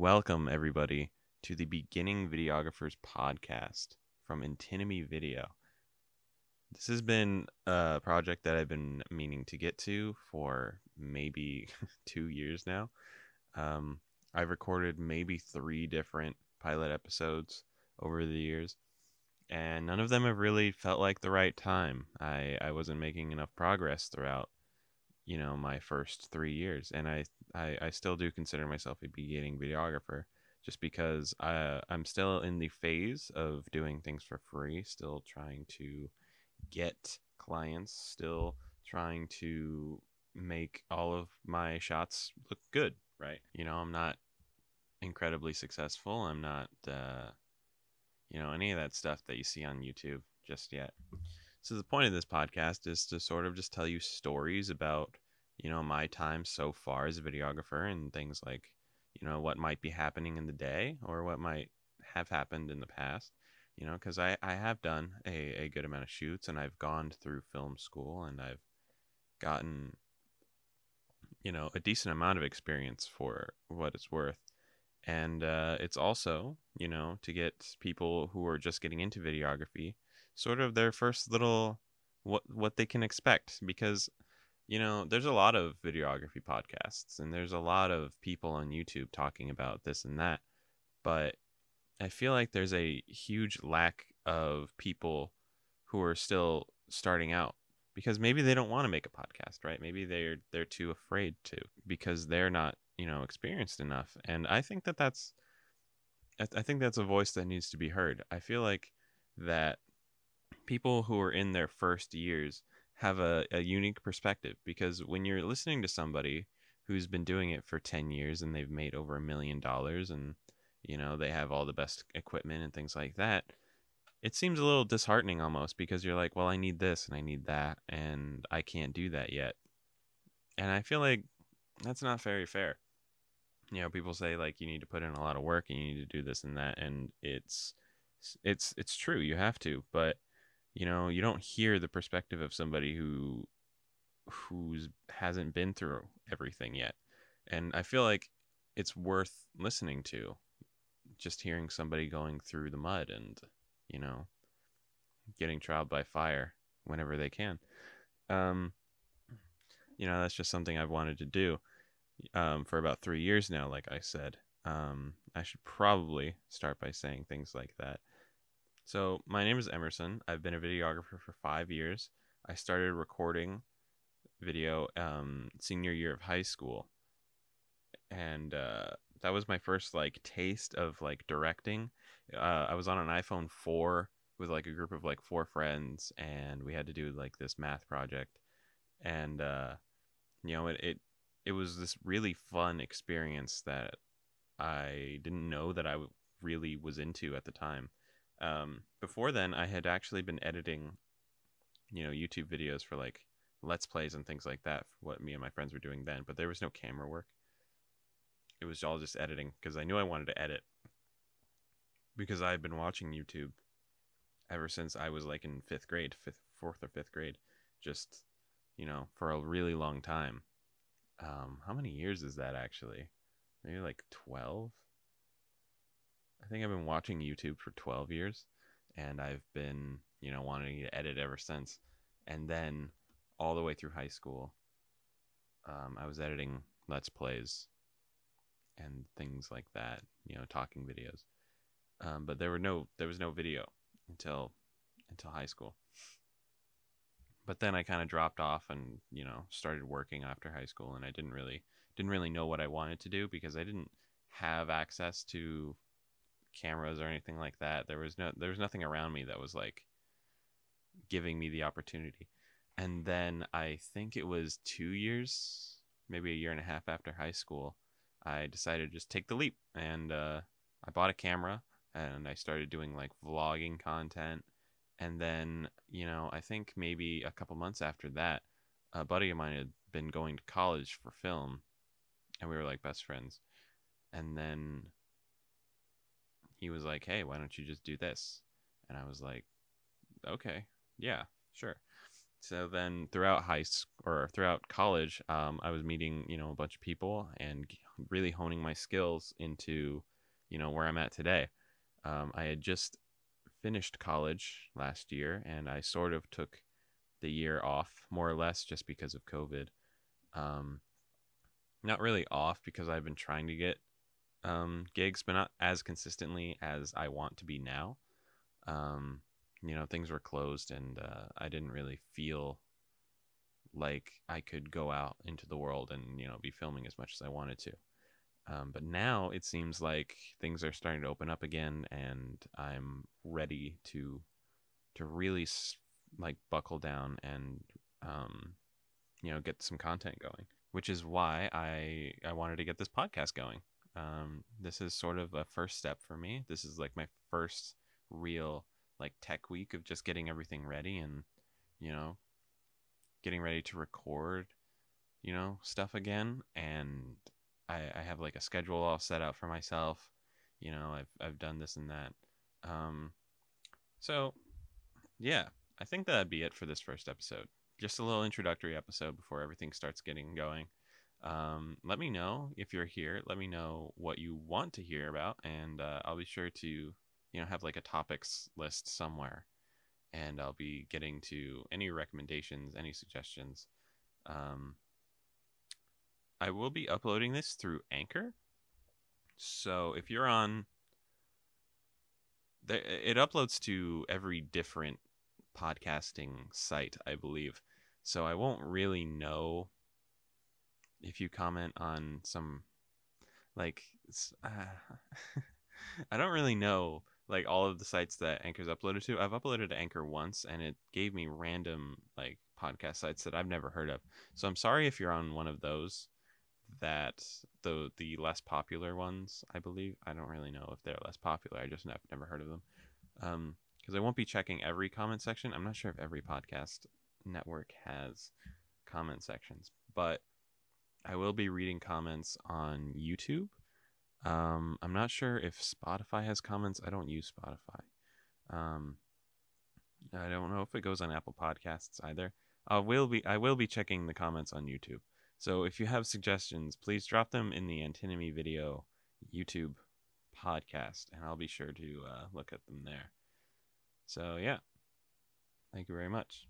Welcome, everybody, to the Beginning Videographers podcast from Intinity Video. This has been a project that I've been meaning to get to for maybe two years now. Um, I've recorded maybe three different pilot episodes over the years, and none of them have really felt like the right time. I, I wasn't making enough progress throughout, you know, my first three years, and I, I, I still do consider myself a beginning videographer just because I, I'm still in the phase of doing things for free, still trying to get clients, still trying to make all of my shots look good, right? You know, I'm not incredibly successful. I'm not, uh, you know, any of that stuff that you see on YouTube just yet. So the point of this podcast is to sort of just tell you stories about, you know, my time so far as a videographer and things like, you know, what might be happening in the day or what might have happened in the past you know, because I, I have done a, a good amount of shoots and I've gone through film school and I've gotten, you know, a decent amount of experience for what it's worth. And uh, it's also, you know, to get people who are just getting into videography sort of their first little what what they can expect because you know there's a lot of videography podcasts and there's a lot of people on YouTube talking about this and that but I feel like there's a huge lack of people who are still starting out because maybe they don't want to make a podcast, right? Maybe they're they're too afraid to because they're not, you know, experienced enough. And I think that that's I think that's a voice that needs to be heard. I feel like that people who are in their first years have a, a unique perspective because when you're listening to somebody who's been doing it for 10 years and they've made over a million dollars and you know they have all the best equipment and things like that it seems a little disheartening almost because you're like well i need this and i need that and i can't do that yet. And i feel like that's not very fair. You know people say like you need to put in a lot of work and you need to do this and that and it's it's it's true you have to but you know you don't hear the perspective of somebody who who's hasn't been through everything yet. And i feel like it's worth listening to just hearing somebody going through the mud and you know getting trialed by fire whenever they can. Um you know that's just something i've wanted to do um, for about three years now like i said. Um, i should probably start by saying things like that so my name is emerson i've been a videographer for five years i started recording video um, senior year of high school and uh, that was my first like taste of like directing. Uh, I was on an iPhone 4 with like a group of like four friends, and we had to do like this math project, and uh, you know it, it it was this really fun experience that I didn't know that I really was into at the time. Um, before then, I had actually been editing, you know, YouTube videos for like let's plays and things like that. what me and my friends were doing then, but there was no camera work it was all just editing because I knew I wanted to edit because I had been watching YouTube ever since I was like in fifth grade, fifth, fourth or fifth grade, just you know, for a really long time. Um, how many years is that actually? Maybe like twelve. I think I've been watching YouTube for twelve years, and I've been you know wanting to edit ever since. And then all the way through high school, um, I was editing Let's Plays and things like that, you know, talking videos. Um, but there were no there was no video until until high school. But then I kind of dropped off and you know started working after high school, and I didn't really didn't really know what I wanted to do because I didn't have access to cameras or anything like that. There was no there was nothing around me that was like giving me the opportunity. And then I think it was two years, maybe a year and a half after high school, I decided to just take the leap and uh, I bought a camera and I started doing like vlogging content. And then, you know, I think maybe a couple months after that, a buddy of mine had been going to college for film and we were like best friends. And then he was like, hey, why don't you just do this? And I was like, okay, yeah, sure. So then throughout high school or throughout college, um, I was meeting, you know, a bunch of people and really honing my skills into, you know, where I'm at today. Um, I had just finished college last year, and I sort of took the year off, more or less, just because of COVID. Um, not really off because I've been trying to get um, gigs, but not as consistently as I want to be now. Um, you know, things were closed, and uh, I didn't really feel like I could go out into the world and you know be filming as much as I wanted to. Um, but now it seems like things are starting to open up again, and I'm ready to to really like buckle down and um, you know get some content going. Which is why I I wanted to get this podcast going. Um, this is sort of a first step for me. This is like my first real like tech week of just getting everything ready and you know getting ready to record you know stuff again. And I, I have like a schedule all set out for myself. You know I've, I've done this and that. Um so yeah i think that'd be it for this first episode. Just a little introductory episode before everything starts getting going um, let me know if you're here let me know what you want to hear about and uh, i'll be sure to you know have like a topics list somewhere and I'll be getting to any recommendations, any suggestions. Um, I will be uploading this through Anchor. So if you're on, it uploads to every different podcasting site, I believe. So I won't really know if you comment on some, like, uh, I don't really know like all of the sites that Anchor's uploaded to. I've uploaded to Anchor once and it gave me random like podcast sites that I've never heard of. So I'm sorry if you're on one of those that the the less popular ones, I believe. I don't really know if they're less popular. I just have never heard of them. Um because I won't be checking every comment section. I'm not sure if every podcast network has comment sections, but I will be reading comments on YouTube um, I'm not sure if Spotify has comments. I don't use Spotify. Um, I don't know if it goes on Apple Podcasts either. I will be I will be checking the comments on YouTube. So if you have suggestions, please drop them in the Antinomy video YouTube podcast, and I'll be sure to uh, look at them there. So yeah, thank you very much.